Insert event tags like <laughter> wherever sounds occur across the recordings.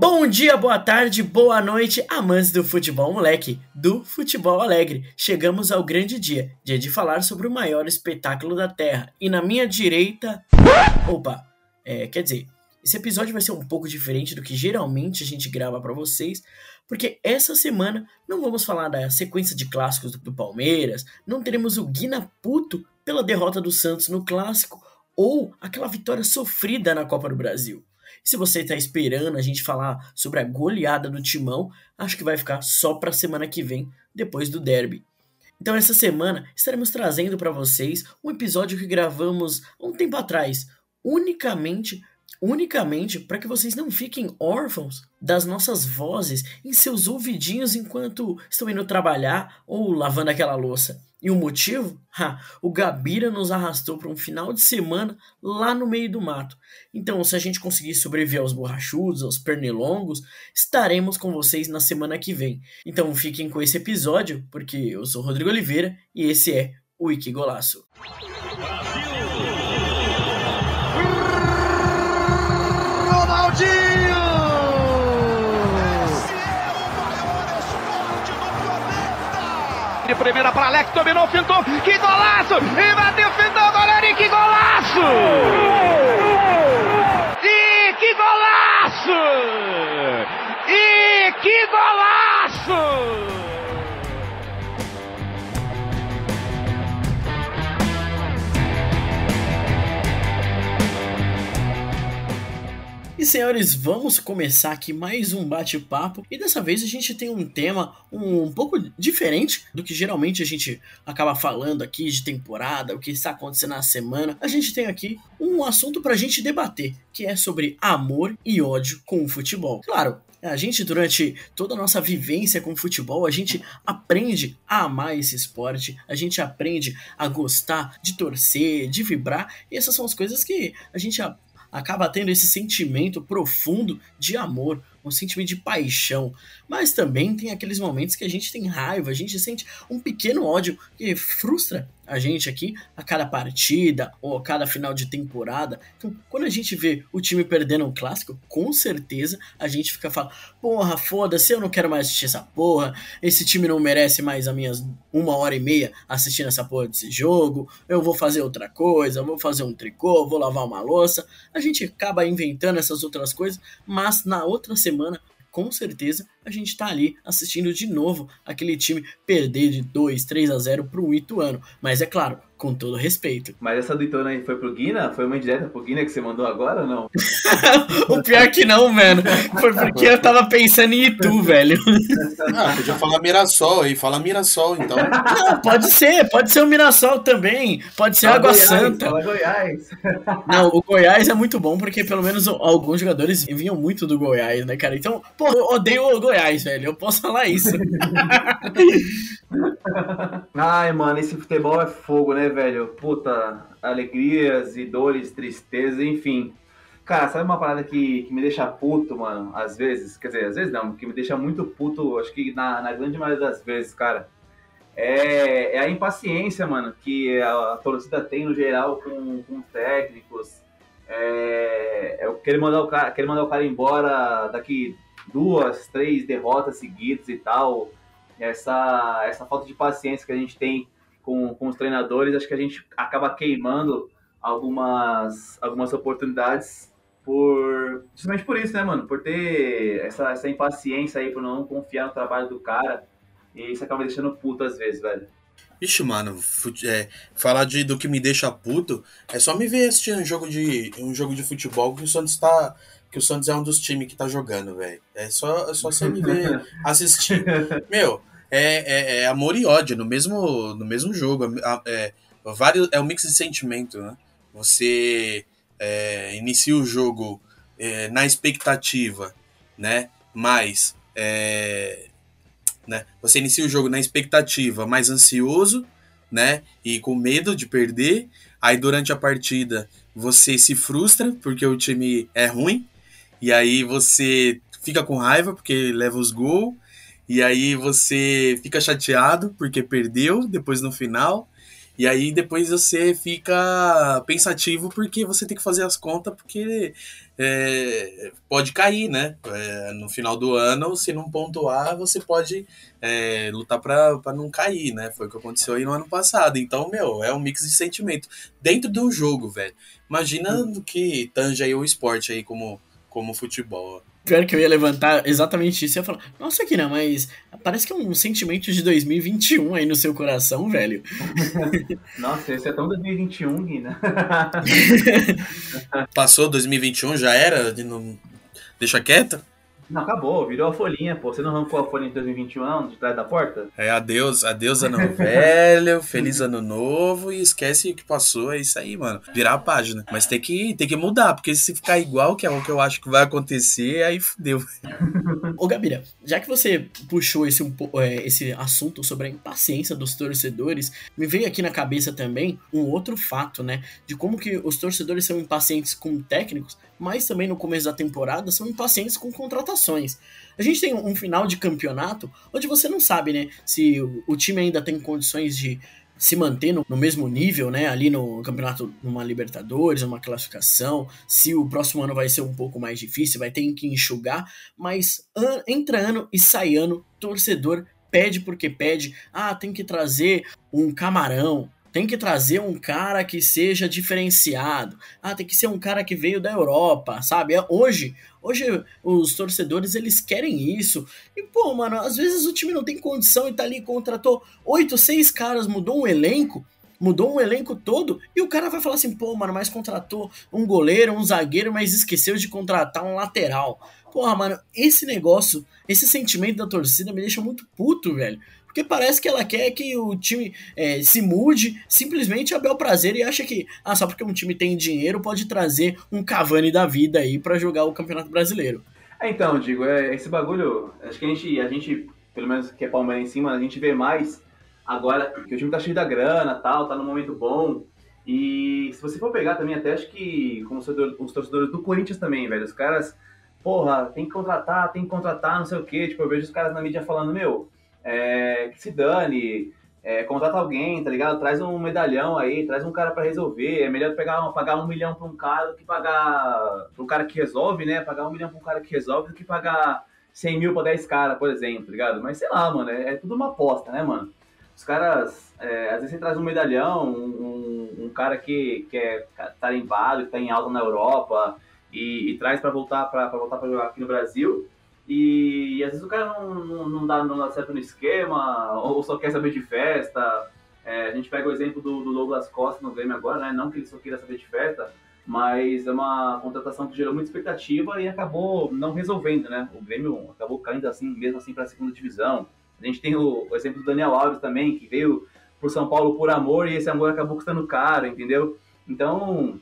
Bom dia, boa tarde, boa noite, amantes do futebol moleque, do futebol alegre. Chegamos ao grande dia, dia de falar sobre o maior espetáculo da Terra. E na minha direita. Opa, é, quer dizer, esse episódio vai ser um pouco diferente do que geralmente a gente grava para vocês, porque essa semana não vamos falar da sequência de clássicos do, do Palmeiras, não teremos o Guina puto pela derrota do Santos no clássico ou aquela vitória sofrida na Copa do Brasil. Se você está esperando a gente falar sobre a goleada do Timão, acho que vai ficar só para a semana que vem, depois do derby. Então essa semana estaremos trazendo para vocês um episódio que gravamos há um tempo atrás, unicamente unicamente para que vocês não fiquem órfãos das nossas vozes em seus ouvidinhos enquanto estão indo trabalhar ou lavando aquela louça. E o motivo? Ha, o Gabira nos arrastou para um final de semana lá no meio do mato. Então, se a gente conseguir sobreviver aos borrachudos, aos pernilongos, estaremos com vocês na semana que vem. Então, fiquem com esse episódio, porque eu sou Rodrigo Oliveira e esse é o Wiki Golaço. Primeira para Alex, dominou, fintou, que golaço! E bateu, fintou, goleiro, e que golaço! E que golaço! E que golaço! E senhores, vamos começar aqui mais um bate-papo. E dessa vez a gente tem um tema um, um, pouco diferente do que geralmente a gente acaba falando aqui de temporada, o que está acontecendo na semana. A gente tem aqui um assunto pra gente debater, que é sobre amor e ódio com o futebol. Claro, a gente, durante toda a nossa vivência com o futebol, a gente aprende a amar esse esporte, a gente aprende a gostar de torcer, de vibrar, e essas são as coisas que a gente acaba tendo esse sentimento profundo de amor, um sentimento de paixão. Mas também tem aqueles momentos que a gente tem raiva, a gente sente um pequeno ódio que frustra a gente aqui a cada partida ou a cada final de temporada. Então, quando a gente vê o time perdendo um clássico, com certeza a gente fica falando: porra, foda-se, eu não quero mais assistir essa porra, esse time não merece mais as minhas uma hora e meia assistindo essa porra desse jogo, eu vou fazer outra coisa, vou fazer um tricô, vou lavar uma louça. A gente acaba inventando essas outras coisas, mas na outra semana com certeza a gente tá ali assistindo de novo aquele time perder de 2, 3 a 0 pro Ituano. Mas é claro, com todo respeito. Mas essa do Ituano aí foi pro Guina? Foi uma indireta pro Guina que você mandou agora ou não? <laughs> o pior que não, mano. Foi porque eu tava pensando em Itu, velho. Ah, podia falar Mirassol aí, fala Mirassol então. Não, pode ser, pode ser o Mirassol também, pode ser Fala Água Goiás, Santa. Fala Goiás. Não, o Goiás é muito bom porque pelo menos alguns jogadores vinham muito do Goiás, né, cara? Então, pô, eu odeio o Goiás, velho. Eu posso falar isso. <laughs> Ai, mano, esse futebol é fogo, né, velho? Puta, alegrias e dores, tristezas, enfim. Cara, sabe uma parada que, que me deixa puto, mano, às vezes? Quer dizer, às vezes não, que me deixa muito puto, acho que na, na grande maioria das vezes, cara. É, é a impaciência, mano, que a, a torcida tem no geral com, com técnicos. É, eu quero mandar o cara, quero mandar o cara embora daqui duas, três derrotas seguidas e tal. Essa, essa falta de paciência que a gente tem com, com os treinadores, acho que a gente acaba queimando algumas, algumas oportunidades por justamente por isso, né, mano? Por ter essa, essa impaciência aí, por não confiar no trabalho do cara. E isso acaba deixando puto às vezes, velho. Vixe, mano, é, falar de, do que me deixa puto é só me ver assistir um jogo de, um jogo de futebol que o Santos tá. Que o Santos é um dos times que tá jogando, velho. É só, é só você me ver <laughs> assistir. Meu, é, é, é amor e ódio no mesmo, no mesmo jogo. É, vários, é um mix de sentimento, né? Você é, inicia o jogo é, na expectativa, né? Mas é, né? Você inicia o jogo na expectativa, mais ansioso, né? E com medo de perder. Aí durante a partida você se frustra porque o time é ruim. E aí você fica com raiva porque leva os gols. E aí você fica chateado porque perdeu depois no final. E aí depois você fica pensativo porque você tem que fazer as contas porque é, pode cair, né? É, no final do ano, se não pontuar, você pode é, lutar pra não cair, né? Foi o que aconteceu aí no ano passado. Então, meu, é um mix de sentimento. Dentro do jogo, velho. Imagina que tange aí o esporte aí como, como futebol. Pior que eu ia levantar exatamente isso. Eu ia falar, nossa, Kina, mas parece que é um sentimento de 2021 aí no seu coração, velho. <laughs> Nossa, esse é tão 2021, Guina. <laughs> Passou 2021, já era? De não... Deixa quieto? Não, acabou, virou a folhinha, pô. Você não arrancou a folha em 2021 não, de trás da porta? É, adeus, adeus ano velho, <laughs> feliz ano novo e esquece o que passou, é isso aí, mano. Virar a página. Mas tem que, tem que mudar, porque se ficar igual, que é o que eu acho que vai acontecer, aí fudeu. Ô, Gabira, já que você puxou esse, um, é, esse assunto sobre a impaciência dos torcedores, me veio aqui na cabeça também um outro fato, né? De como que os torcedores são impacientes com técnicos, mas também no começo da temporada são impacientes com contratações. A gente tem um final de campeonato onde você não sabe, né? Se o, time ainda tem condições de se manter no, no mesmo nível, né? Ali no campeonato, numa Libertadores, numa classificação, se o próximo ano vai ser um pouco mais difícil, vai ter que enxugar, mas an- entra ano e sai ano, torcedor pede porque pede, ah, tem que trazer um camarão, tem que trazer um cara que seja diferenciado, ah, tem que ser um cara que veio da Europa, sabe? É, Hoje, hoje os torcedores eles querem isso. E pô, mano, às vezes o time não tem condição e tá ali contratou oito, seis caras, mudou um elenco, mudou um elenco todo e o cara vai falar assim, pô, mano, mas contratou um goleiro, um zagueiro, mas esqueceu de contratar um lateral. Porra, mano, esse negócio, esse sentimento da torcida me deixa muito puto, velho. Porque parece que ela quer que o time é, se mude simplesmente a bel prazer e acha que, ah, só porque um time tem dinheiro pode trazer um Cavani da vida aí pra jogar o Campeonato Brasileiro. É, então, digo, é, esse bagulho, acho que a gente, a gente, pelo menos que é palmeirense em cima, a gente vê mais agora que o time tá cheio da grana tal, tá num momento bom. E se você for pegar também, até acho que torcedores, os torcedores do Corinthians também, velho, os caras, porra, tem que contratar, tem que contratar, não sei o quê. Tipo, eu vejo os caras na mídia falando, meu, é, que se dane, é, contrata alguém, tá ligado? Traz um medalhão aí, traz um cara pra resolver. É melhor pegar, pagar um milhão pra um cara do que pagar pra um cara que resolve, né? Pagar um milhão pra um cara que resolve do que pagar 100 mil pra 10 caras, por exemplo, tá ligado? Mas sei lá, mano, é, é tudo uma aposta, né, mano? Os caras, é, às vezes você traz um medalhão, um, um, um cara que, que é tarimbado, que tá em alta na Europa e, e traz pra voltar pra voltar pra jogar aqui no Brasil. E, e às vezes o cara não, não, não dá, não dá certo no esquema, ou só quer saber de festa. É, a gente pega o exemplo do, do Douglas Costa no Grêmio agora, né? Não que ele só queira saber de festa, mas é uma contratação que gerou muita expectativa e acabou não resolvendo, né? O Grêmio acabou caindo assim, mesmo assim, para a segunda divisão. A gente tem o, o exemplo do Daniel Alves também, que veio por São Paulo por amor e esse amor acabou custando caro, entendeu? Então,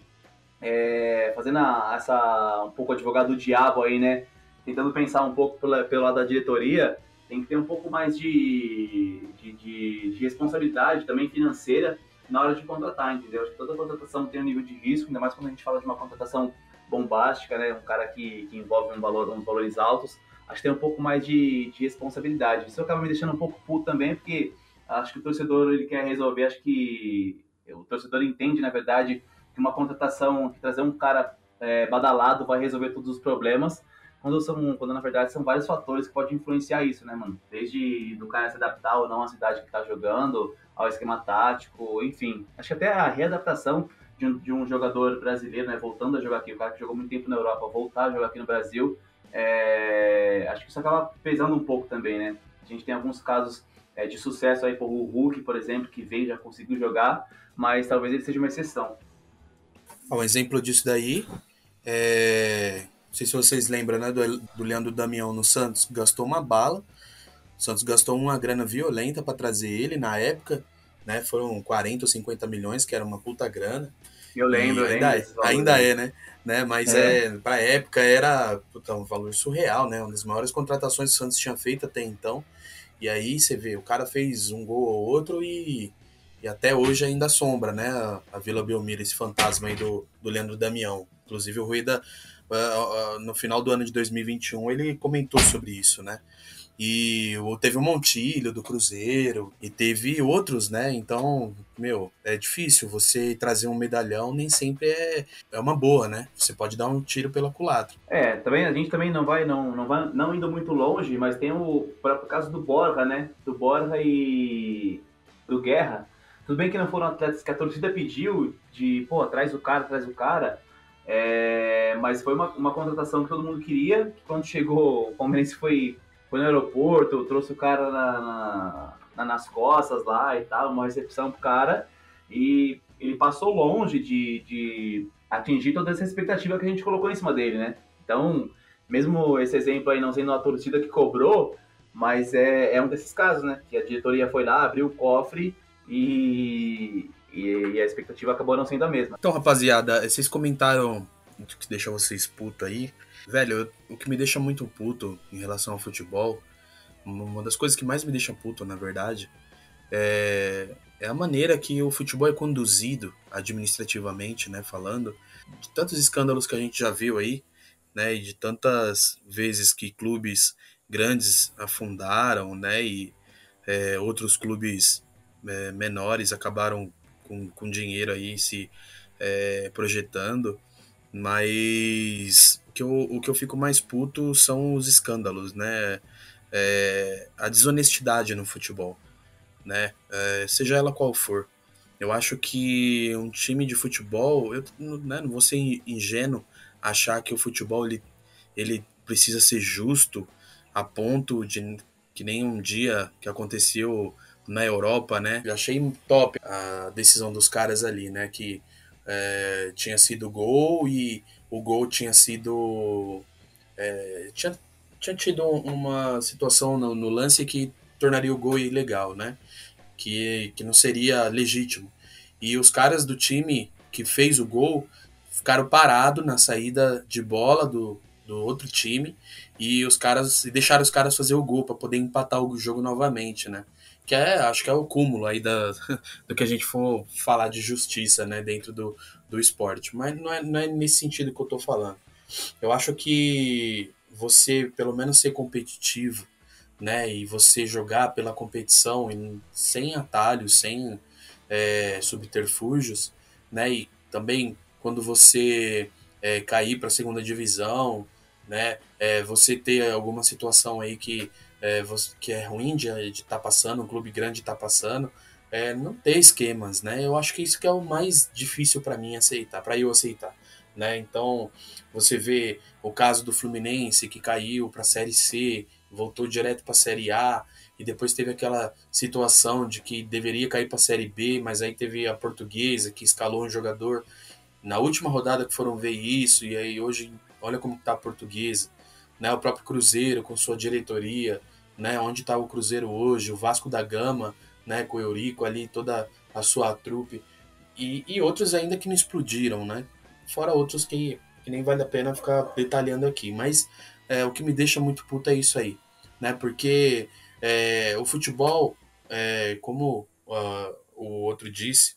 é, fazendo a- essa um pouco advogado do diabo aí, né? Tentando pensar um pouco pela, pelo lado da diretoria, tem que ter um pouco mais de, de, de- de responsabilidade também financeira na hora de contratar, entendeu? Acho que toda contratação tem um nível de risco, ainda mais quando a gente fala de uma contratação bombástica, né? Um cara que, que envolve um valor, uns valores altos. Acho que tem um pouco mais de, de responsabilidade. Isso acaba me deixando um pouco puto também, porque acho que o torcedor ele quer resolver, acho que o torcedor entende, na verdade, que uma contratação, que trazer um cara é, badalado vai resolver todos os problemas, quando, são, quando na verdade são vários fatores que podem influenciar isso, né, mano? Desde do cara se adaptar ou não à cidade que tá jogando, ao esquema tático, enfim. Acho que até a readaptação de um, de um jogador brasileiro, né, voltando a jogar aqui, o cara que jogou muito tempo na Europa, voltar a jogar aqui no Brasil, é, acho que isso acaba pesando um pouco também, né? A gente tem alguns casos é, de sucesso aí, por o Hulk, por exemplo, que veio já conseguiu jogar, mas talvez ele seja uma exceção. Um exemplo disso daí é. Não sei se vocês lembram, né? Do, do Leandro Damião no Santos, gastou uma bala. O Santos gastou uma grana violenta para trazer ele na época, né? Foram 40 ou 50 milhões, que era uma puta grana. Eu lembro, E lembro ainda, desses valores ainda é, né? né? Mas É. é. pra época era puta, um valor surreal, né? Uma das maiores contratações que o Santos tinha feito até então. E aí você vê, o cara fez um gol ou outro e, e até hoje ainda assombra, né? A, a Vila Belmiro, esse fantasma aí do, do Leandro Damião. Inclusive o Rueda, no final do ano de 2021, ele comentou sobre isso, né? E teve o Montilho do Cruzeiro e teve outros, né? Então, meu, é difícil você trazer um medalhão, nem sempre é, é uma boa, né? Você pode dar um tiro pela culatra. É, também a gente também não vai não, não vai não indo muito longe, mas tem o próprio caso do Borja, né? Do Borja e do Guerra. Tudo bem que não foram atletas que a torcida pediu de, pô, traz o cara, traz o cara. É, mas foi uma, uma contratação que todo mundo queria. que Quando chegou, o Palmeirense foi, foi no aeroporto, trouxe o cara na, na- na- nas costas lá e tal, uma recepção pro cara. E ele passou longe de, de atingir toda essa expectativa que a gente colocou em cima dele, né? Então, mesmo esse exemplo aí não sendo a torcida que cobrou, mas é, é um desses casos, né? Que a diretoria foi lá, abriu o cofre e, e, e a expectativa acabou não sendo a mesma. Então, rapaziada, vocês comentaram o que deixa vocês puto aí. Velho, o que me deixa muito puto em relação ao futebol, uma das coisas que mais me deixa puto, na verdade, é, é a maneira que o futebol é conduzido administrativamente, né, falando, de tantos escândalos que a gente já viu aí, né, e de tantas vezes que clubes grandes afundaram, né, e é, outros clubes é, menores acabaram com, com dinheiro aí se é, projetando, mas o que, eu, o que eu fico mais puto são os escândalos, né? É, a desonestidade no futebol, né? É, seja ela qual for. Eu acho que um time de futebol, eu né, não vou ser ingênuo achar que o futebol ele, ele precisa ser justo a ponto de que nem um dia que aconteceu na Europa, né? Eu achei top a decisão dos caras ali, né? Que é, tinha sido gol e o gol tinha sido. é, tinha, tinha tido uma situação no, no lance que tornaria o gol ilegal, né? Que, que não seria legítimo. E os caras do time que fez o gol ficaram parados na saída de bola do, do outro time e os caras deixaram os caras fazer o gol para poder empatar o jogo novamente, né? Que é, acho que é o cúmulo aí da, <laughs> do que a gente for falar de justiça, né, dentro do, do esporte. Mas não é, não é nesse sentido que eu tô falando. Eu acho que você, pelo menos, ser competitivo, né, e você jogar pela competição sem atalhos, sem é, subterfúgios, né, e também quando você é, cair para a segunda divisão, né, é, você ter alguma situação aí que é, que é ruim de estar passando, um clube grande está passando, é, não ter esquemas, né? Eu acho que isso que é o mais difícil para mim aceitar, para eu aceitar, né? Então você vê o caso do Fluminense que caiu para a Série C, voltou direto para a Série A e depois teve aquela situação de que deveria cair para a Série B, mas aí teve a Portuguesa que escalou um jogador na última rodada que foram ver isso e aí hoje olha como está a Portuguesa, né? O próprio Cruzeiro com sua diretoria, né? Onde está o Cruzeiro hoje, o Vasco da Gama, né? Com o Eurico ali, toda a sua trupe e, e outros ainda que não explodiram, né? Fora outros que, que nem vale a pena ficar detalhando aqui, mas é, o que me deixa muito puto é isso aí, né? Porque é, o futebol, é, como ah, o outro disse,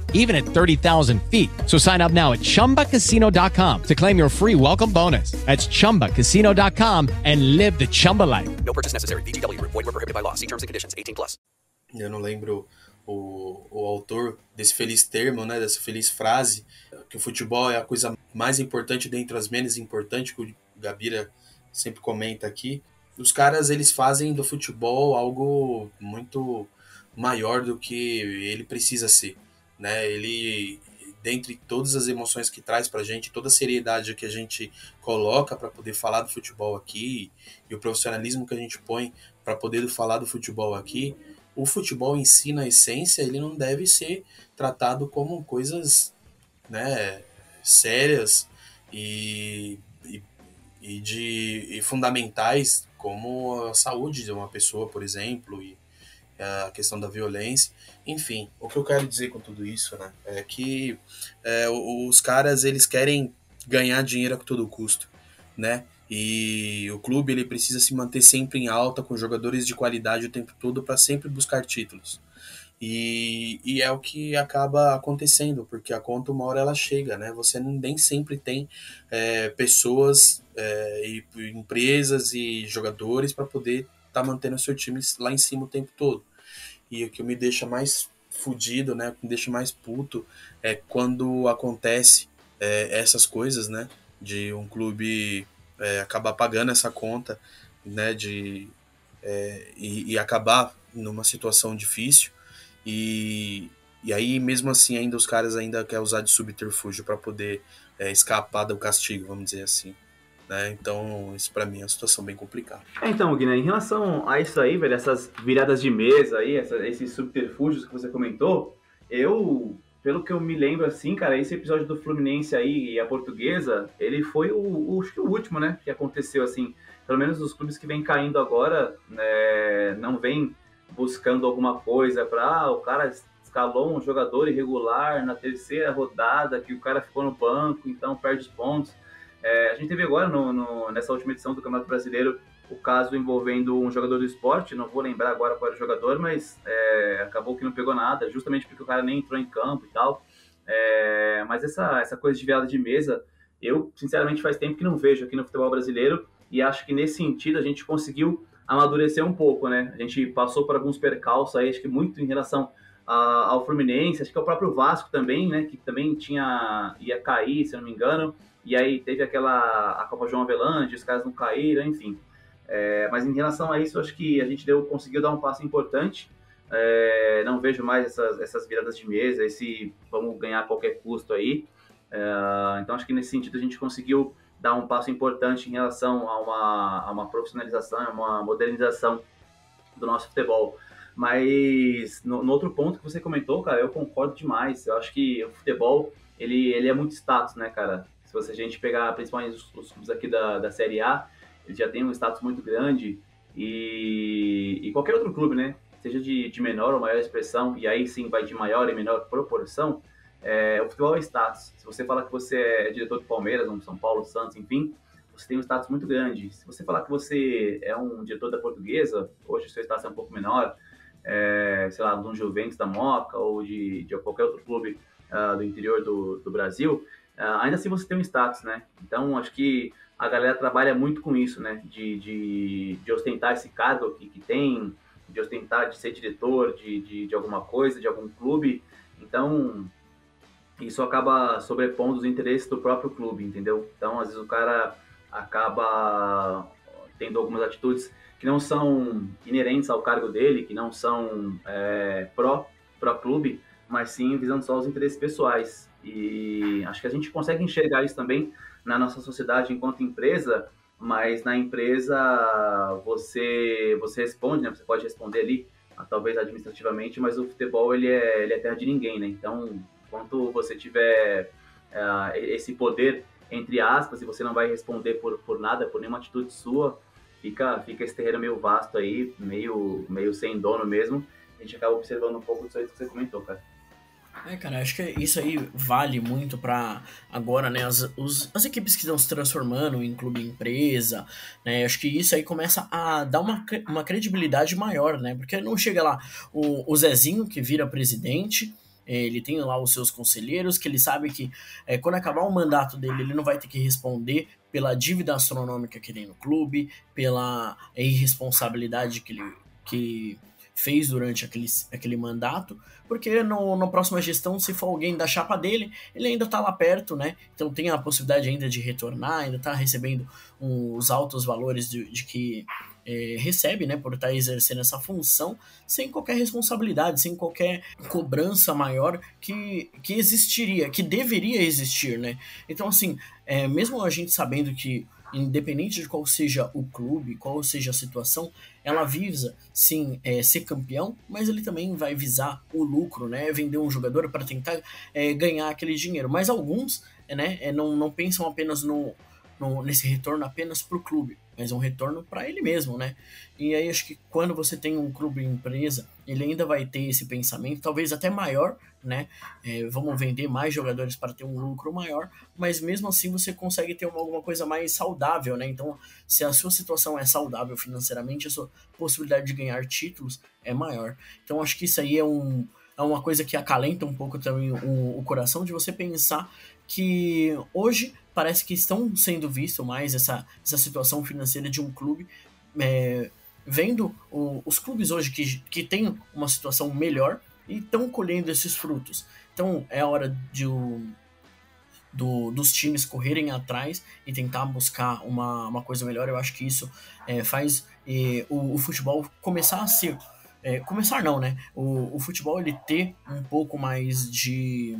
even at 30,000 feet. So sign up now at chumbacasino.com to claim your free welcome bonus. That's chumbacasino.com and live the Chumba life. No purchase necessary. VGW Group. Void were prohibited by law. See terms and conditions. 18 plus. Eu não lembro o, o autor desse feliz termo, né, dessa feliz frase, que o futebol é a coisa mais importante dentre as menos importantes, que o Gabira sempre comenta aqui. Os caras, eles fazem do futebol algo muito maior do que ele precisa ser, né? Ele dentre todas as emoções que traz pra gente, toda a seriedade que a gente coloca para poder falar do futebol aqui e o profissionalismo que a gente põe para poder falar do futebol aqui, o futebol em si, na essência, ele não deve ser tratado como coisas né, sérias e, e, e de, e fundamentais, como a saúde de uma pessoa, por exemplo, e a questão da violência. Enfim, o que eu quero dizer com tudo isso né, é que é, os caras eles querem ganhar dinheiro a todo custo, né? E o clube ele precisa se manter sempre em alta com jogadores de qualidade o tempo todo para sempre buscar títulos. E, e, é o que acaba acontecendo, porque a conta uma hora ela chega, né? Você nem sempre tem é, pessoas é, e empresas e jogadores para poder estar tá mantendo o seu time lá em cima o tempo todo. E o que me deixa mais fudido, né? O que me deixa mais puto é quando acontece é, essas coisas, né? De um clube é, acabar pagando essa conta, né, de, é, e, e, acabar numa situação difícil. E, e aí, mesmo assim, ainda os caras ainda querem usar de subterfúgio para poder é, escapar do castigo, vamos dizer assim. Né? Então, isso para mim é uma situação bem complicada. É, então, Guiné, em relação a isso aí, velho, essas viradas de mesa aí, essa, esses subterfúgios que você comentou, eu pelo que eu me lembro, assim, cara, esse episódio do Fluminense aí e a portuguesa, ele foi o, o, o último, né, que aconteceu, assim. Pelo menos os clubes que vêm caindo agora, né, não vêm buscando alguma coisa para ah, o cara escalou um jogador irregular na terceira rodada, que o cara ficou no banco, então perde os pontos. É, a gente teve agora, no, no, nessa última edição do Campeonato Brasileiro, o caso envolvendo um jogador do esporte, não vou lembrar agora qual era o jogador, mas é, acabou que não pegou nada, justamente porque o cara nem entrou em campo e tal. É, mas essa, essa coisa de virada de mesa, eu sinceramente faz tempo que não vejo aqui no futebol brasileiro e acho que nesse sentido a gente conseguiu amadurecer um pouco, né? A gente passou por alguns percalços aí, acho que muito em relação ao Fluminense, acho que é o próprio Vasco também, né? Que também tinha ia cair, se eu não me engano, e aí teve aquela a Copa João Avelange, os caras não caíram, enfim. É, mas em relação a isso, acho que a gente deu, conseguiu dar um passo importante. É, não vejo mais essas, essas viradas de mesa, esse vamos ganhar a qualquer custo aí. É, então acho que nesse sentido a gente conseguiu dar um passo importante em relação a uma, a uma profissionalização, a uma modernização do nosso futebol. Mas no, no, outro ponto que você comentou, cara, eu concordo demais. Eu acho que o futebol ele, ele é muito status, né, cara? Se você, a gente pegar principalmente os, os clubes aqui da, da Série A, ele já tem um status muito grande e, e qualquer outro clube, né? Seja de, de, menor ou maior expressão, e aí sim vai de maior e menor proporção, é, o futebol é status. Se você falar que você é diretor do Palmeiras, um São Paulo, Santos, enfim, você tem um status muito grande. Se você falar que você é um diretor da Portuguesa, hoje o seu status é um pouco menor, é, sei lá, de um Juventus da Moca ou de, de qualquer outro clube uh, do interior do, do Brasil, uh, ainda assim você tem um status, né? Então, acho que a galera trabalha muito com isso, né? De, de, de ostentar esse cargo que, tem, de ostentar de ser diretor de, de, de alguma coisa, de algum clube. Então, isso acaba sobrepondo os interesses do próprio clube, entendeu? Então, às vezes o cara acaba tendo algumas atitudes que não são inerentes ao cargo dele, que não são é, pró, pró clube, mas sim visando só os interesses pessoais. E acho que a gente consegue enxergar isso também na nossa sociedade enquanto empresa, mas na empresa você você responde, né? Você pode responder ali, talvez administrativamente, mas o futebol ele é, ele é terra de ninguém, né? Então, enquanto você tiver uh, esse poder entre aspas e você não vai responder por, por nada, por nenhuma atitude sua, fica, fica esse terreno meio vasto aí, meio, meio sem dono mesmo. A gente acaba observando um pouco disso aí que você comentou, cara. É, cara, acho que isso aí vale muito pra agora, né, as, os, as equipes que estão se transformando em clube empresa, né, acho que isso aí começa a dar uma, uma credibilidade maior, né, porque não chega lá o, o Zezinho que vira presidente, ele tem lá os seus conselheiros, que ele sabe que é, quando acabar o mandato dele, ele não vai ter que responder pela dívida astronômica que tem no clube, pela irresponsabilidade que ele que fez durante aquele, aquele mandato, porque no, na próxima gestão, se for alguém da chapa dele, ele ainda está lá perto, né? Então tem a possibilidade ainda de retornar, ainda está recebendo os altos valores de, de que é, recebe, né, por estar exercendo essa função, sem qualquer responsabilidade, sem qualquer cobrança maior que, que existiria, que deveria existir, né? Então, assim, é, mesmo a gente sabendo que independente de qual seja o clube, qual seja a situação, ela visa sim é, ser campeão, mas ele também vai visar o lucro, né? Vender um jogador para tentar é, ganhar aquele dinheiro. Mas alguns né, é, não, não pensam apenas no, no, nesse retorno apenas para o clube, mas um retorno para ele mesmo, né? E aí acho que quando você tem um clube empresa, ele ainda vai ter esse pensamento, talvez até maior, né? É, vamos vender mais jogadores para ter um lucro maior, mas mesmo assim você consegue ter uma, alguma coisa mais saudável, né? Então, se a sua situação é saudável financeiramente, a sua possibilidade de ganhar títulos é maior. Então, acho que isso aí é um é uma coisa que acalenta um pouco também o, o coração de você pensar que hoje parece que estão sendo visto mais essa, essa situação financeira de um clube. É, vendo o, os clubes hoje que, que têm uma situação melhor e estão colhendo esses frutos. Então é hora de do, dos times correrem atrás e tentar buscar uma, uma coisa melhor. Eu acho que isso é, faz é, o, o, futebol começar a ser. É, começar não, né? O, o futebol ele ter um pouco mais de,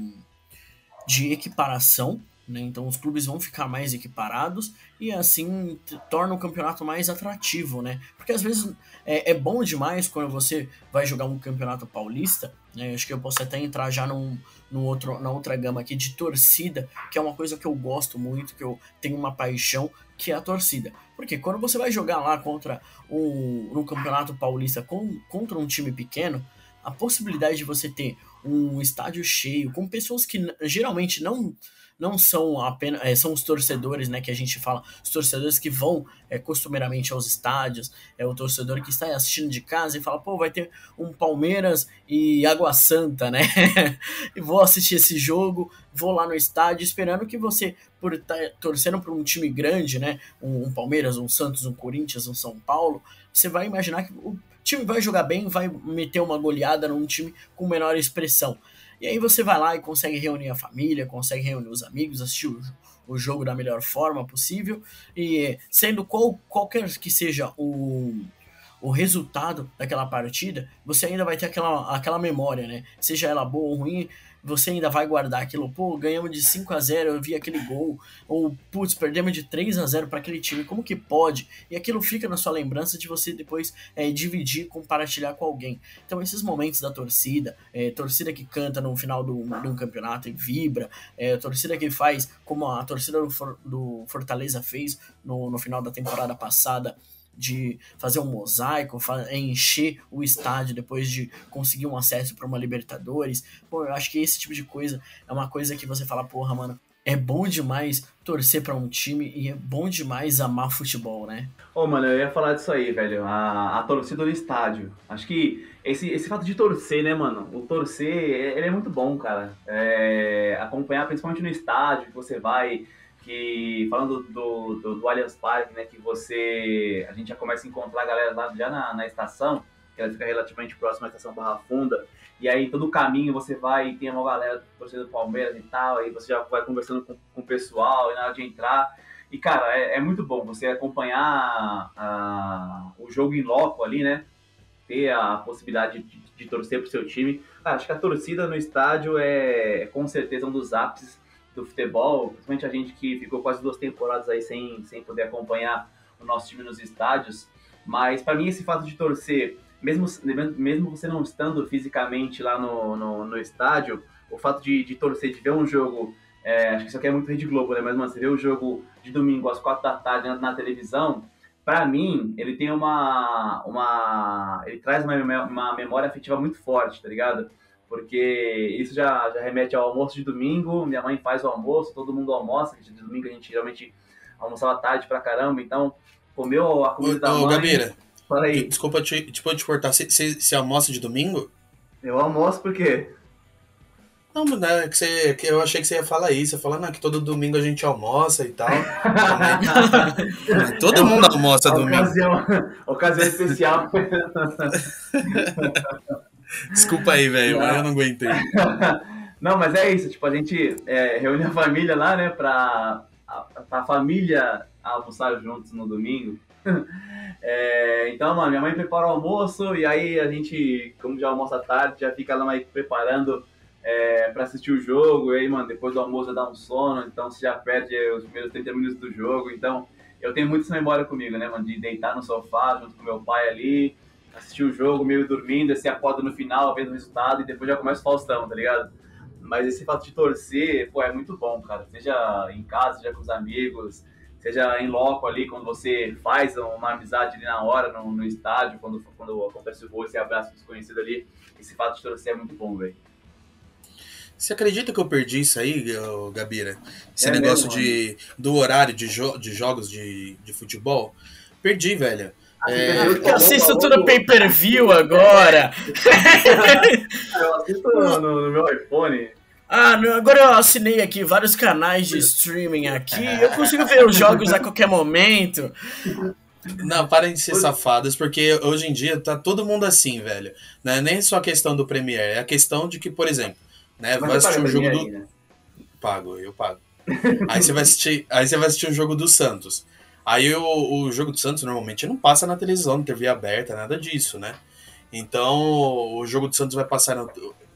de equiparação né? Então os clubes vão ficar mais equiparados e assim torna o campeonato mais atrativo, né? Porque às vezes é, é bom demais quando você vai jogar um campeonato paulista. Né? Acho que eu posso até entrar já num, num outro, na outra gama aqui de torcida, que é uma coisa que eu gosto muito, que eu tenho uma paixão, que é a torcida. Porque quando você vai jogar lá contra o no campeonato paulista com, contra um time pequeno, a possibilidade de você ter um estádio cheio com pessoas que geralmente não não são apenas é, são os torcedores, né, que a gente fala, os torcedores que vão é, costumeiramente aos estádios, é o torcedor que está assistindo de casa e fala, pô, vai ter um Palmeiras e Água Santa, né? <laughs> e vou assistir esse jogo, vou lá no estádio esperando que você, por estar tá torcendo para um time grande, né, um, um Palmeiras, um Santos, um Corinthians, um São Paulo, você vai imaginar que o time vai jogar bem, vai meter uma goleada num time com menor expressão. E aí você vai lá e consegue reunir a família, consegue reunir os amigos, assistir o, o jogo da melhor forma possível. E sendo qual, qualquer que seja o, o resultado daquela partida, você ainda vai ter aquela, aquela memória, né? Seja ela boa ou ruim, você ainda vai guardar aquilo, pô, ganhamos de 5 a 0 eu vi aquele gol, ou putz, perdemos de 3 a 0 para aquele time, como que pode? E aquilo fica na sua lembrança de você depois é, dividir, compartilhar com alguém. Então, esses momentos da torcida, é, torcida que canta no final do, de um campeonato e vibra, é, torcida que faz como a torcida do, do Fortaleza fez no, no final da temporada passada de fazer um mosaico, encher o estádio depois de conseguir um acesso para uma Libertadores. Pô, eu acho que esse tipo de coisa é uma coisa que você fala, porra, mano, é bom demais torcer para um time e é bom demais amar futebol, né? Ô, oh, mano, eu ia falar disso aí, velho. A, a torcida do estádio. Acho que esse, esse fato de torcer, né, mano? O torcer, ele é muito bom, cara. É, acompanhar, principalmente no estádio, que você vai que falando do, do, do Allianz Parque, né, que você, a gente já começa a encontrar a galera lá já na, na estação, que ela fica relativamente próxima à estação Barra Funda, e aí todo o caminho você vai e tem uma galera torcendo do Palmeiras e tal, aí você já vai conversando com, com o pessoal, e na hora de entrar, e cara, é, é muito bom você acompanhar a, o jogo em loco ali, né, ter a possibilidade de, de torcer pro seu time. Cara, acho que a torcida no estádio é, é com certeza um dos ápices do futebol, principalmente a gente que ficou quase duas temporadas aí sem, sem poder acompanhar o nosso time nos estádios. Mas para mim esse fato de torcer, mesmo, mesmo você não estando fisicamente lá no, no, no estádio, o fato de, de torcer, de ver um jogo, é, acho que isso aqui é muito Rede Globo, né? Mas mano, você vê o jogo de domingo às quatro da tarde na, na televisão, pra mim, ele tem uma. uma ele traz uma, uma memória afetiva muito forte, tá ligado? Porque isso já, já remete ao almoço de domingo, minha mãe faz o almoço, todo mundo almoça, que de domingo a gente geralmente almoçava tarde pra caramba, então comeu a comida da Ô, mãe. Gabeira, Fala aí, desculpa te, desculpa te cortar. Você- Você você almoça de domingo? eu almoço por quê? Não, né, que você, que eu achei que você ia falar isso. Você fala, não, que todo domingo a gente almoça e tal. <laughs> Todo mundo almoça domingo. Ocasião, ocasião especial. <laughs> <laughs> Desculpa aí, velho, mas eu não aguentei. <laughs> Não, mas é isso, tipo, a gente é, reúne a família lá, né, pra, a, família almoçar juntos no domingo. <laughs> É, então, mano, minha mãe prepara o almoço e aí a gente, como já almoça tarde, já fica lá mais preparando é, pra assistir o jogo. E aí, mano, depois do almoço já dá um sono, então você já perde os primeiros 30 minutos do jogo. Então, eu tenho muito essa memória comigo, né, mano, de deitar no sofá junto com meu pai ali, assistir o jogo meio dormindo, assim, acorda no final, vendo o resultado e depois já começa o Faustão, tá ligado? Mas esse fato de torcer, pô, é muito bom, cara. Seja em casa, seja com os amigos, seja em loco ali, quando você faz uma amizade ali na hora, no, no estádio, quando, quando acontece o gol, esse abraço desconhecido ali. Esse fato de torcer é muito bom, velho. Você acredita que eu perdi isso aí, Gabira? Esse É negócio mesmo, de, do horário de, jo de jogos de, de futebol? Perdi, velho. É, Porque eu assisto tudo pay-per-view agora. Eu assisto no, no meu iPhone. Ah, agora eu assinei aqui vários canais de streaming aqui. Eu consigo ver os jogos a qualquer momento. Não, parem de ser safadas, porque hoje em dia tá todo mundo assim, velho. Não é nem só a questão do Premiere, é a questão de que, por exemplo, né, Mas vai assistir um jogo do. aí, né? Pago, eu pago. aí você vai assistir, aí você vai assistir um jogo do Santos. Aí o, o jogo do Santos normalmente não passa na televisão, na TV aberta, nada disso, né? Então o jogo do Santos vai passar no,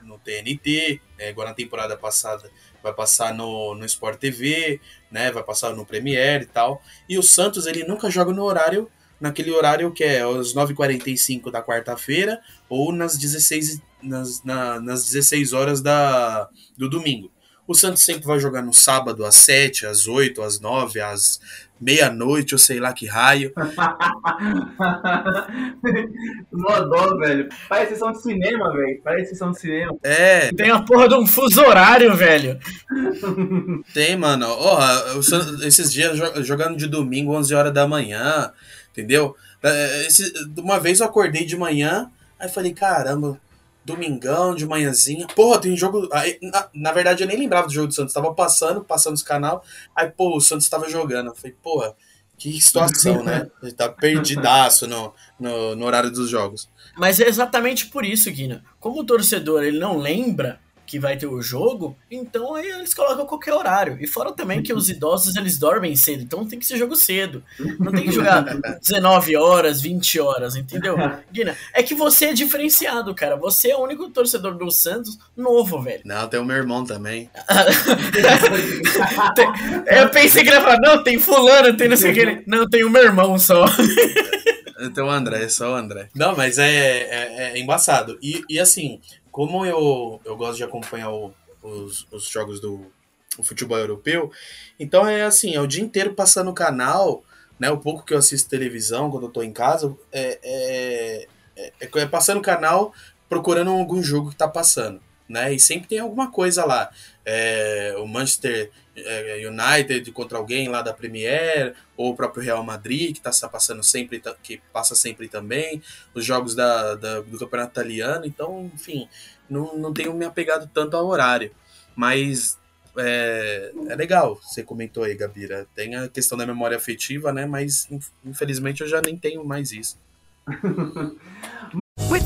no TNT, é, agora na temporada passada vai passar no, no Sport TV, né? Vai passar no Premiere e tal. E o Santos ele nunca joga no horário, naquele horário que é às 9h45 da quarta-feira ou nas 16, nas, na- nas 16 horas da, do domingo. O Santos sempre vai jogar no sábado às 7, às 8, às 9, às meia-noite, ou sei lá que raio. <laughs> Mó dó, velho. Parece sessão de cinema, velho. Parece sessão de cinema. É, Tem a porra de um fuso horário, velho. <laughs> tem, mano. Ó, o San- esses dias jo- jogando de domingo, 11 horas da manhã, entendeu? É, esse- uma vez eu acordei de manhã, aí falei, caramba, domingão, de manhãzinha. Porra, tem jogo. Aí, na, na verdade, eu nem lembrava do jogo do Santos. Tava passando, passando os canal. Aí, pô, o Santos tava jogando. Eu falei, porra, que situação, né? <laughs> Ele tá perdidaço no, no, no horário dos jogos. Mas é exatamente por isso, Guina. Como o torcedor ele não lembra que vai ter o jogo, então aí eles colocam qualquer horário. E fora também que os idosos eles dormem cedo, então tem que ser jogo cedo. Não tem que jogar <laughs> 19 horas, 20 horas, entendeu? Guina, é que você é diferenciado, cara. Você é o único torcedor do Santos novo, velho. Não, tem o meu irmão também. <laughs> Eu pensei que ele ia falar, não, tem fulano, tem não sei o que. Não, tem o meu irmão só. <laughs> Tem o André, só o André. Não, mas é, é, é embaçado. E, e assim, como eu, eu gosto de acompanhar o- os, os jogos do futebol europeu, então é assim, é o dia inteiro passando o canal, né? O pouco que eu assisto televisão quando eu tô em casa, é, é, é, é passando o canal procurando algum jogo que tá passando, né? E sempre tem alguma coisa lá. É, o Manchester é, United contra alguém lá da Premier, ou o próprio Real Madrid, que tá passando sempre, que passa sempre também, os jogos da, da- do campeonato italiano, então, enfim, não, não tenho me apegado tanto ao horário. Mas é, é legal, você comentou aí, Gabira. Tem a questão da memória afetiva, né? Mas inf- infelizmente eu já nem tenho mais isso. <laughs>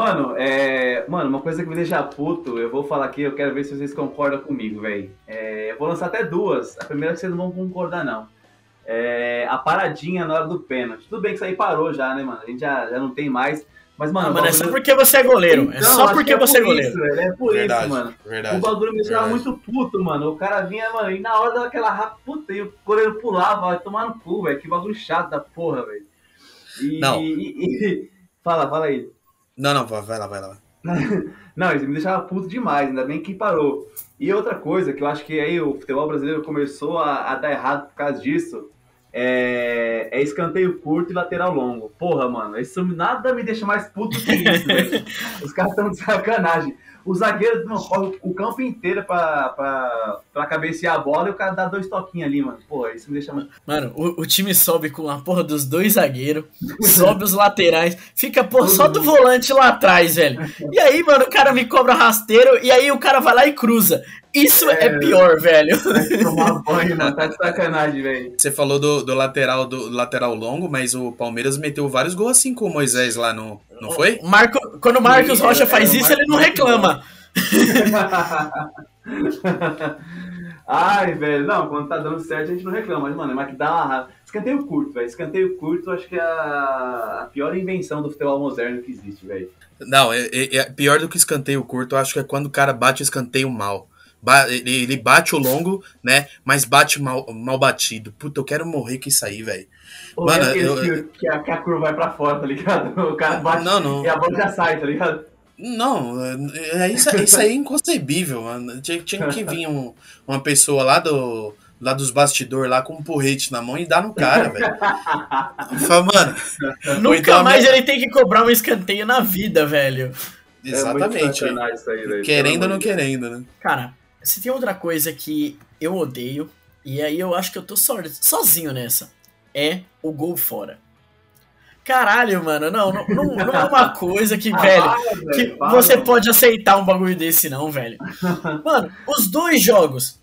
Mano, é. Mano, uma coisa que me deixa puto, eu vou falar aqui, eu quero ver se vocês concordam comigo, velho. É, eu vou lançar até duas. A primeira que vocês não vão concordar, não. É, a paradinha na hora do pênalti. Tudo bem que isso aí parou já, né, mano? A gente já, já não tem mais. Mas, mano, Ah, o mano, é só porque você é goleiro. é Então, só acho porque que é você é por goleiro. Isso, velho, é por Verdade, isso, mano. verdade, o bagulho me deixava muito puto, mano. O cara vinha, mano, e na hora daquela rapa, puta, e o goleiro pulava, vai tomar no cu, velho. Que bagulho chato da porra, velho. E, Não. e- e- Fala, fala aí. Não, não, vai lá, vai lá. <laughs> Não, isso me deixava puto demais, ainda bem que parou. E outra coisa que eu acho que aí o futebol brasileiro começou a, a dar errado por causa disso é, é escanteio curto e lateral longo. Porra, mano, isso nada me deixa mais puto que isso, velho. <laughs> Os caras estão de sacanagem. O zagueiro não corre o campo inteiro pra, pra, pra cabecear a bola e o cara dá dois toquinhos ali, mano. Porra, isso me deixa muito. Mano, o, o time sobe com a porra dos dois zagueiros, <laughs> sobe os laterais, fica porra, só do volante lá atrás, velho. E aí, mano, o cara me cobra rasteiro e aí o cara vai lá e cruza. Isso é, É. pior, velho. Tomar banho, mano. Tá de sacanagem, velho. Você falou do, do lateral do lateral longo, mas o Palmeiras meteu vários gols assim com o Moisés lá, no, não foi? Marco, quando o Marcos Sim, Rocha é, faz é, isso, ele não reclama. <laughs> Ai, velho, não, quando tá dando certo a gente não reclama, mas, mano, mas que dá uma raiva. Escanteio curto, velho. Escanteio curto, acho que é a, a pior invenção do futebol moderno que existe, velho. Não, é, é- é pior do que escanteio curto, eu acho que é quando o cara bate o escanteio mal. Ele, bate o longo, né? Mas bate mal, mal batido. Puta, eu quero morrer com isso aí, velho. Ou Mano, é aquele eu- que, a, que a curva vai pra fora, tá ligado? <laughs> O cara bate Não, não. e a bola já sai, tá ligado? Não, é, é isso, isso aí é inconcebível, mano. Tinha, tinha que vir um- uma pessoa lá do lá dos bastidores lá com um porrete na mão e dar no cara, velho. <laughs> Fala, mano. Nunca então mais minha- ele tem que cobrar um escanteio na vida, velho. Exatamente. É aí, querendo ou não querendo, né? Cara, se tem outra coisa que eu odeio, e aí eu acho que eu tô so- sozinho nessa, é o gol fora. Caralho, mano, não, não, não, não é uma <laughs> coisa que, velho, que você pode aceitar um bagulho desse, não, velho. Mano, os dois jogos,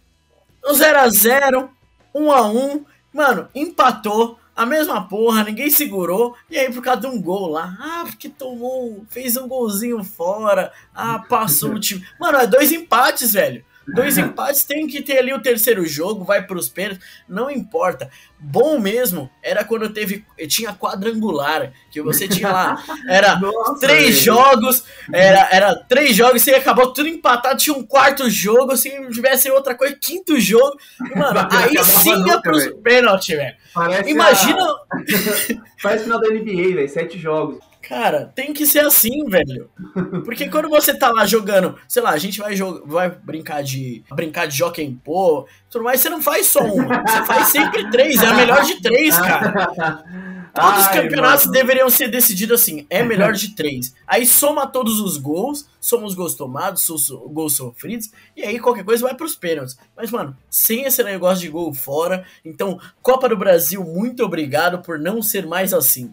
o 0x0, 1x1, mano, empatou, a mesma porra, ninguém segurou, e aí por causa de um gol lá, ah, porque tomou, fez um golzinho fora, ah, passou o time. Mano, é dois empates, velho. Dois empates, tem que ter ali o terceiro jogo, vai pros pênaltis, não importa. Bom mesmo era quando teve, tinha quadrangular, que você tinha lá, <laughs> era Nossa, três velho. jogos, era, era três jogos, e acabou tudo empatado, tinha um quarto jogo, se tivesse outra coisa, quinto jogo, mano, aí sim ia pros velho. pênaltis, velho. Imagina, a- <laughs> Parece final da NBA, velho. Sete jogos. Cara, tem que ser assim, velho. Porque quando você tá lá jogando, sei lá, a gente vai, jogar, vai brincar de brincar de Jockey Pô, tudo mais, você não faz só uma, você faz sempre três, é a melhor de três, cara. Todos os campeonatos mano. deveriam ser decididos assim, é melhor de três. Aí soma todos os gols, soma os gols tomados, gols sofridos, e aí qualquer coisa vai pros pênaltis. Mas, mano, sem esse negócio de gol fora, então, Copa do Brasil, muito obrigado por não ser mais assim.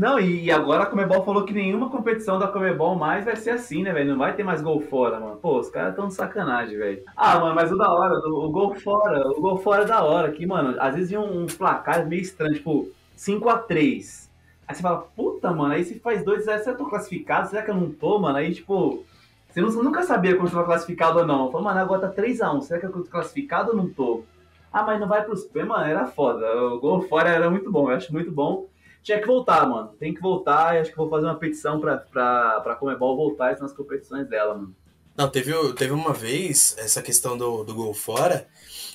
Não, e agora a Comebol falou que nenhuma competição da Comebol mais vai ser assim, né, velho? Não vai ter mais gol fora, mano. Pô, os caras tão de sacanagem, velho. Ah, mano, mas o da hora, o, o gol fora, o gol fora é da hora. Que, mano, às vezes iam uns placares meio estranhos, tipo, 5x3. Aí você fala, puta, mano, aí se faz dois, será que eu tô classificado? Será que eu não tô, mano? Aí, tipo, você nunca sabia quando você tava classificado ou não. Fala, mano, agora tá 3x1, será que eu tô classificado ou não tô? Ah, mas não vai pros mano, era foda. O gol fora era muito bom, eu acho muito bom. Tinha que voltar, mano. Tem que voltar e acho que vou fazer uma petição pra, pra, pra Comebol voltar nas competições dela, mano. Não, teve, teve uma vez essa questão do, do gol fora,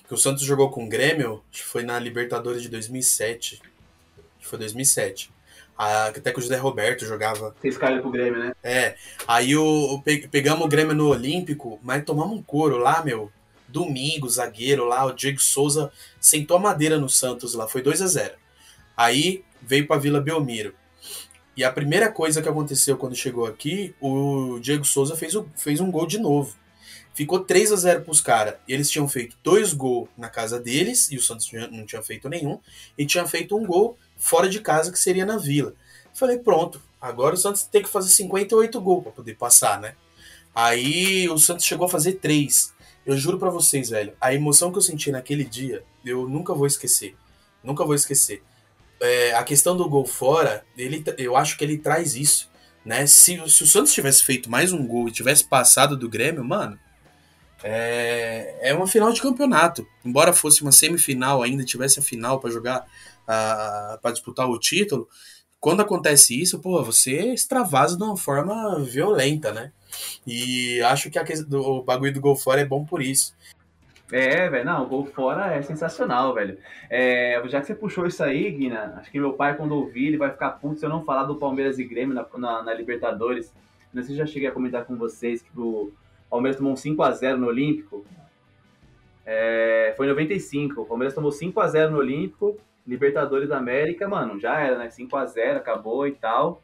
que o Santos jogou com o Grêmio, acho que foi na Libertadores de 2007. Acho que foi 2007. Ah, até que o José Roberto jogava. Vocês caíram pro Grêmio, né? É. Aí o, o- pe- pegamos o Grêmio no Olímpico, mas tomamos um couro lá, meu. Domingo, zagueiro lá, o Diego Souza sentou a madeira no Santos lá, foi 2 a 0 Aí veio pra Vila Belmiro. E a primeira coisa que aconteceu quando chegou aqui, o Diego Souza fez, o- fez um gol de novo. Ficou 3 a 0 pros caras. Eles tinham feito dois gols na casa deles, e o Santos não tinha feito nenhum, e tinha feito um gol fora de casa, que seria na Vila. Falei, pronto, agora o Santos tem que fazer 58 gols pra poder passar, né? Aí o Santos chegou a fazer 3. Eu juro pra vocês, velho, a emoção que eu senti naquele dia, eu nunca vou esquecer. Nunca vou esquecer. É, a questão do gol fora, ele, eu acho que ele traz isso, né? Se, se o Santos tivesse feito mais um gol e tivesse passado do Grêmio, mano, É, é uma final de campeonato. Embora fosse uma semifinal, ainda tivesse a final para jogar, para disputar o título. Quando acontece isso, pô, você extravasa de uma forma violenta, né? E acho que a, o bagulho do gol fora é bom por isso. É, velho, não, o gol fora é sensacional, velho. É, já que você puxou isso aí, Guina, acho que meu pai, quando ouvir, ele vai ficar puto se eu não falar do Palmeiras e Grêmio na, na, na Libertadores. Não sei se já cheguei a comentar com vocês que o Palmeiras tomou um 5x0 no Olímpico. É, foi em 95. O Palmeiras tomou 5x0 no Olímpico, Libertadores da América, mano, já era, né? 5x0, acabou e tal.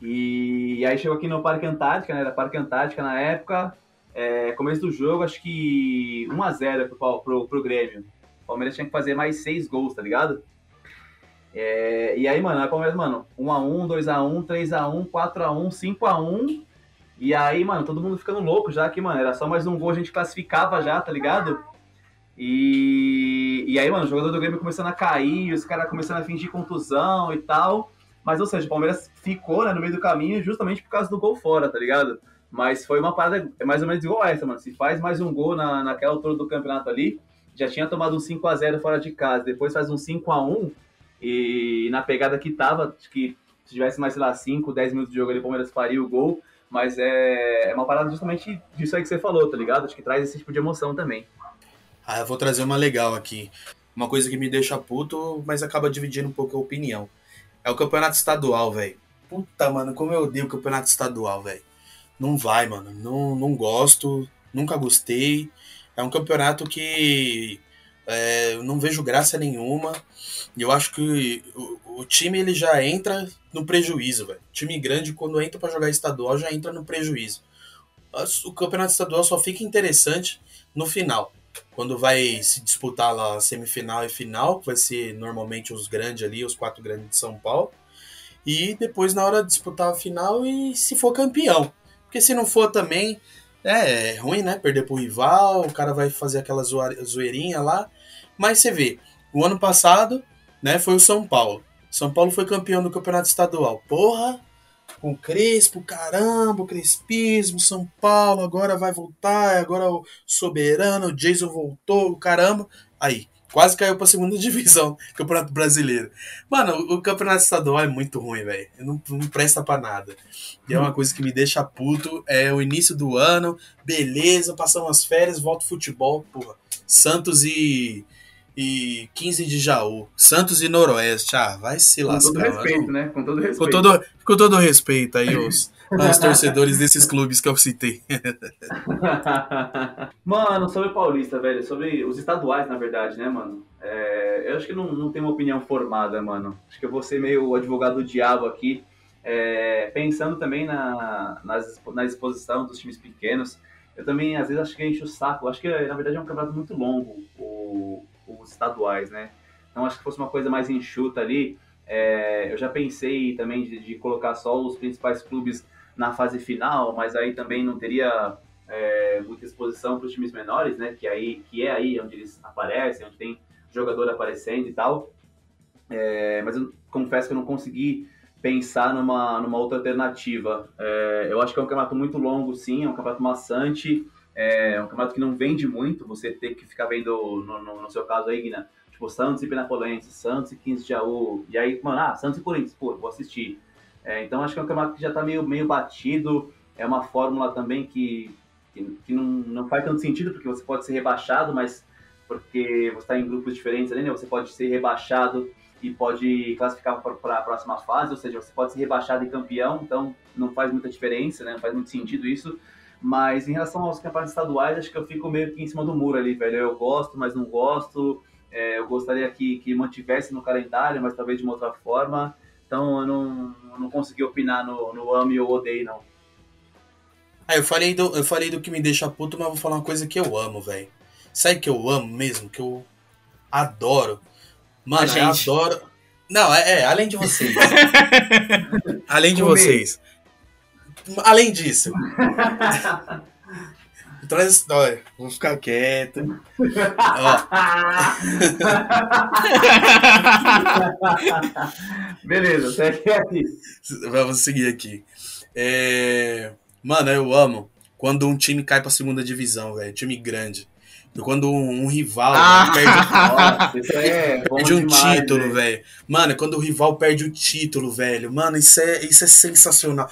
E, e aí chegou aqui no Parque Antártica, né? Era Parque Antártica na época. É, começo do jogo, acho que 1x0 pro, pro, pro Grêmio. O Palmeiras tinha que fazer mais 6 gols, tá ligado? É, e aí, mano, o Palmeiras, mano, 1x1, 2x1, 3x1, 4x1, 5x1. E aí, mano, todo mundo ficando louco já que, mano, era só mais um gol, a gente classificava já, tá ligado? E, e aí, mano, o jogador do Grêmio começando a cair, os caras começando a fingir contusão e tal. Mas, ou seja, o Palmeiras ficou né, no meio do caminho justamente por causa do gol fora, tá ligado? Mas foi uma parada é mais ou menos igual essa, mano. Se faz mais um gol na, naquela altura do campeonato ali, já tinha tomado um 5x0 fora de casa, depois faz um 5x1 e na pegada que tava, que se tivesse mais, sei lá, 5, 10 minutos de jogo ali, o Palmeiras faria o gol. Mas é, é uma parada justamente disso aí que você falou, tá ligado? Acho que traz esse tipo de emoção também. Ah, eu vou trazer uma legal aqui. Uma coisa que me deixa puto, mas acaba dividindo um pouco a opinião. É o campeonato estadual, velho. Puta, mano, como eu odeio o campeonato estadual, velho. Não vai, mano. Não, não gosto. Nunca gostei. É um campeonato que é, eu não vejo graça nenhuma. E eu acho que o, o, time ele já entra no prejuízo, velho. Time grande, quando entra para jogar estadual, já entra no prejuízo. O campeonato estadual só fica interessante no final. Quando vai se disputar lá semifinal e final, que vai ser normalmente os grandes ali, os quatro grandes de São Paulo. E depois na hora de disputar a final e se for campeão. Porque se não for também, é, é ruim, né? Perder pro rival, o cara vai fazer aquela zoeirinha lá. Mas você vê, o ano passado, né, foi o São Paulo. São Paulo foi campeão do campeonato estadual. Porra, com Crespo, caramba, o Crespismo, São Paulo, agora vai voltar, agora o Soberano, o Jason voltou, caramba. Aí, Quase caiu pra segunda <laughs> divisão, Campeonato Brasileiro. Mano, o Campeonato Estadual é muito ruim, velho. Não, não presta pra nada. E é uma coisa que me deixa puto. É o início do ano, beleza, passamos as férias, volta futebol, porra. Santos e. E 15 de Jaú. Santos e Noroeste. Ah, vai se lascar. Com todo respeito, né? Com todo respeito. Com todo, com todo respeito aí, os, os torcedores desses clubes que eu citei. <laughs> mano, sobre Paulista, velho, sobre os estaduais, na verdade, né, mano? É, eu acho que não, não tenho uma opinião formada, mano. Acho que eu vou ser meio o advogado do diabo aqui. É, pensando também na, na exposição dos times pequenos, eu também, às vezes, acho que enche o saco. Acho que, na verdade, é um campeonato muito longo, o, os estaduais, né? Então, acho que fosse uma coisa mais enxuta ali. É, eu já pensei também de, de colocar só os principais clubes na fase final, mas aí também não teria é, muita exposição para os times menores, né? Que, aí, que é aí onde eles aparecem, onde tem jogador aparecendo e tal. É, mas eu confesso que eu não consegui pensar numa, numa outra alternativa. É, eu acho que é um campeonato muito longo, sim, é um campeonato maçante, é um campeonato que não vende muito, você ter que ficar vendo, no, no, no seu caso aí, Guina, tipo Santos e Penapolense, Santos e 15 de Jaú, e aí, mano, ah, Santos e Corinthians, pô, vou assistir. É, então acho que é um campeonato que já está meio, meio batido, é uma fórmula também que, que, que, não, não faz tanto sentido, porque você pode ser rebaixado, mas porque você está em grupos diferentes ali, né? Você pode ser rebaixado e pode classificar para a próxima fase, ou seja, você pode ser rebaixado e campeão, então não faz muita diferença, né? Não faz muito sentido isso. Mas em relação aos campeonatos estaduais, acho que eu fico meio que em cima do muro ali, velho. Eu gosto, mas não gosto. É, eu gostaria que, que mantivesse no calendário, mas talvez de uma outra forma. Então eu não, não consegui opinar no, no ame ou odeio, não. Ah, eu falei, do, eu falei do que me deixa puto, mas vou falar uma coisa que eu amo, velho. Sabe que eu amo mesmo? Que eu adoro? Mano, eu adoro. Não, é, é além de vocês. <laughs> além de vocês. Além disso. <laughs> Traz história. Vou ficar quieto. <laughs> Beleza, segue aqui. Vamos seguir aqui. É... Mano, eu amo quando um time cai pra segunda divisão, velho. Time grande. Quando um, um rival Ah! velho, perde, <laughs> Nossa, isso é perde um demais, título, velho. velho. Mano, quando o rival perde o título, velho. Mano, isso é, isso é sensacional.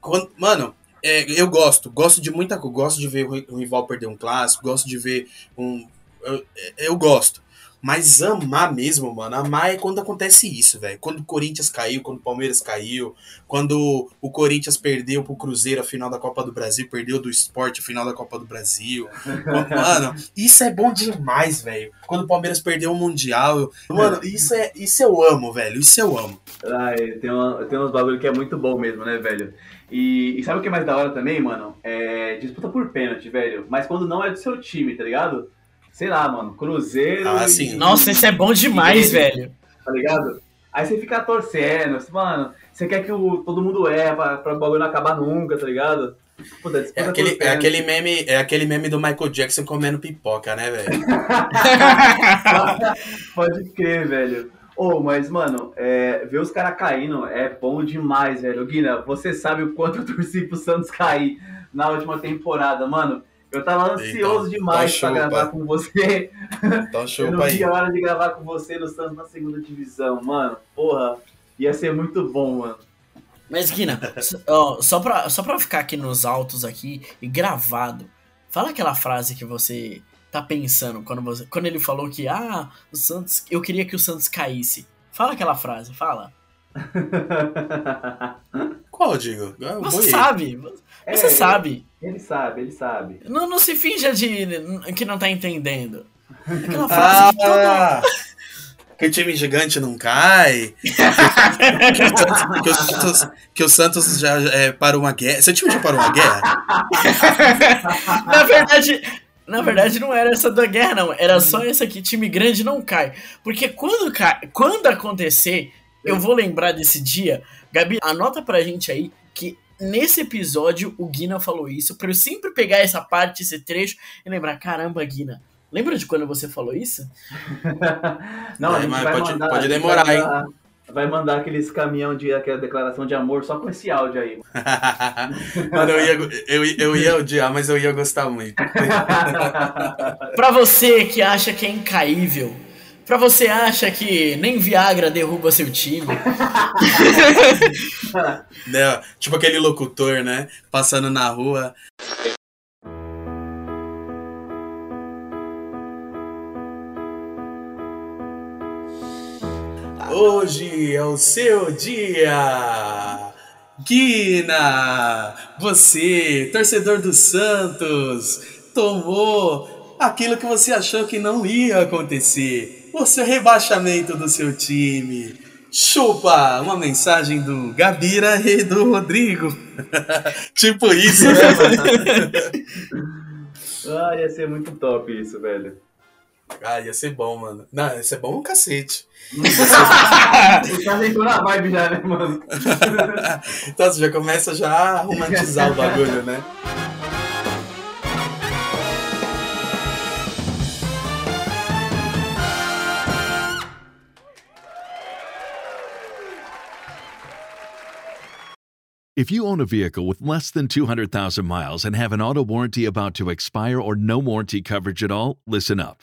Quando- mano, é, eu gosto. Gosto de muita coisa. Gosto de ver o ri- o rival perder um clássico. Gosto de ver um. Eu, eu gosto. Mas amar mesmo, mano. Amar é quando acontece isso, velho. Quando o Corinthians caiu, quando o Palmeiras caiu, quando o Corinthians perdeu pro Cruzeiro a final da Copa do Brasil, perdeu do esporte a final da Copa do Brasil. <laughs> Mano, isso é bom demais, velho. Quando o Palmeiras perdeu o Mundial. Mano, isso, é, isso eu amo, velho. Isso eu amo. Ai, tem, uma, tem uns bagulho que é muito bom mesmo, né, velho? E, e sabe o que é mais da hora também, mano? É disputa por pênalti, velho. Mas quando não é do seu time, tá ligado? Sei lá, mano, Cruzeiro. Ah, e- sim. Nossa, isso é bom demais, velho. Tá ligado? Aí você fica torcendo, assim, mano, você quer que o, todo mundo é pra, pra o bagulho não acabar nunca, tá ligado? Puta, disputa É por aquele, é, pênalti. aquele meme, é aquele meme do Michael Jackson comendo pipoca, né, velho? <laughs> <laughs> Pode crer, velho. Ô, mas, mano, é, ver os caras caindo é bom demais, velho. Guina, você sabe o quanto eu torci pro Santos cair na última temporada, mano. Eu tava ansioso Então, demais então pra chupa. gravar com você. Então <laughs> Eu chupa não vi a hora de gravar com você no Santos na segunda divisão, mano. Porra, ia ser muito bom, mano. Mas, Guina, s- ó, só, pra, só pra ficar aqui nos altos aqui e gravado, fala aquela frase que você tá pensando quando, você, quando ele falou que, ah, o Santos, eu queria que o Santos caísse. Fala aquela frase, fala. <laughs> Qual, Digo? Eu Você boiei. sabe, É, você sabe. Ele sabe, ele sabe. Não, não se finja de que não tá entendendo. Aquela <laughs> frase que. Ah, que o time gigante não cai. que, o Santos, que o Santos já é, parou uma guerra. Seu time já parou uma guerra? <laughs> Na verdade, na verdade não era essa da guerra, não. Era só essa aqui, time grande não cai. Porque quando, cai, quando acontecer, eu vou lembrar desse dia. Gabi, anota pra gente aí que nesse episódio o Guina falou isso, pra eu sempre pegar essa parte, esse trecho, e lembrar, caramba, Guina, lembra de quando você falou isso? Não, gente mas vai pode- mandar, pode a gente demorar, vai mandar- Vai mandar aqueles caminhão de aquela declaração de amor só com esse áudio aí. Mano, <laughs> eu ia, eu, eu ia odiar, mas eu ia gostar muito. <laughs> Pra você que acha que é incaível, pra você acha que nem Viagra derruba seu time, <laughs> Né, Tipo aquele locutor, né? Passando na rua. Hoje é o seu dia! Guina! Você, torcedor do Santos, tomou aquilo que você achou que não ia acontecer. O seu rebaixamento do seu time. Chupa! Uma mensagem do Gabira e do Rodrigo. <laughs> tipo isso, né, mano? <laughs> Ah, ia ser muito top isso, velho. Ah, ia ser bom, mano. Não, ia ser bom um cacete. O cara entrou na vibe já, né, mano? <laughs> então você já começa já a romantizar o bagulho, né? If you own a vehicle with less than 200,000 miles and have an auto warranty about to expire or no warranty coverage at all, listen up.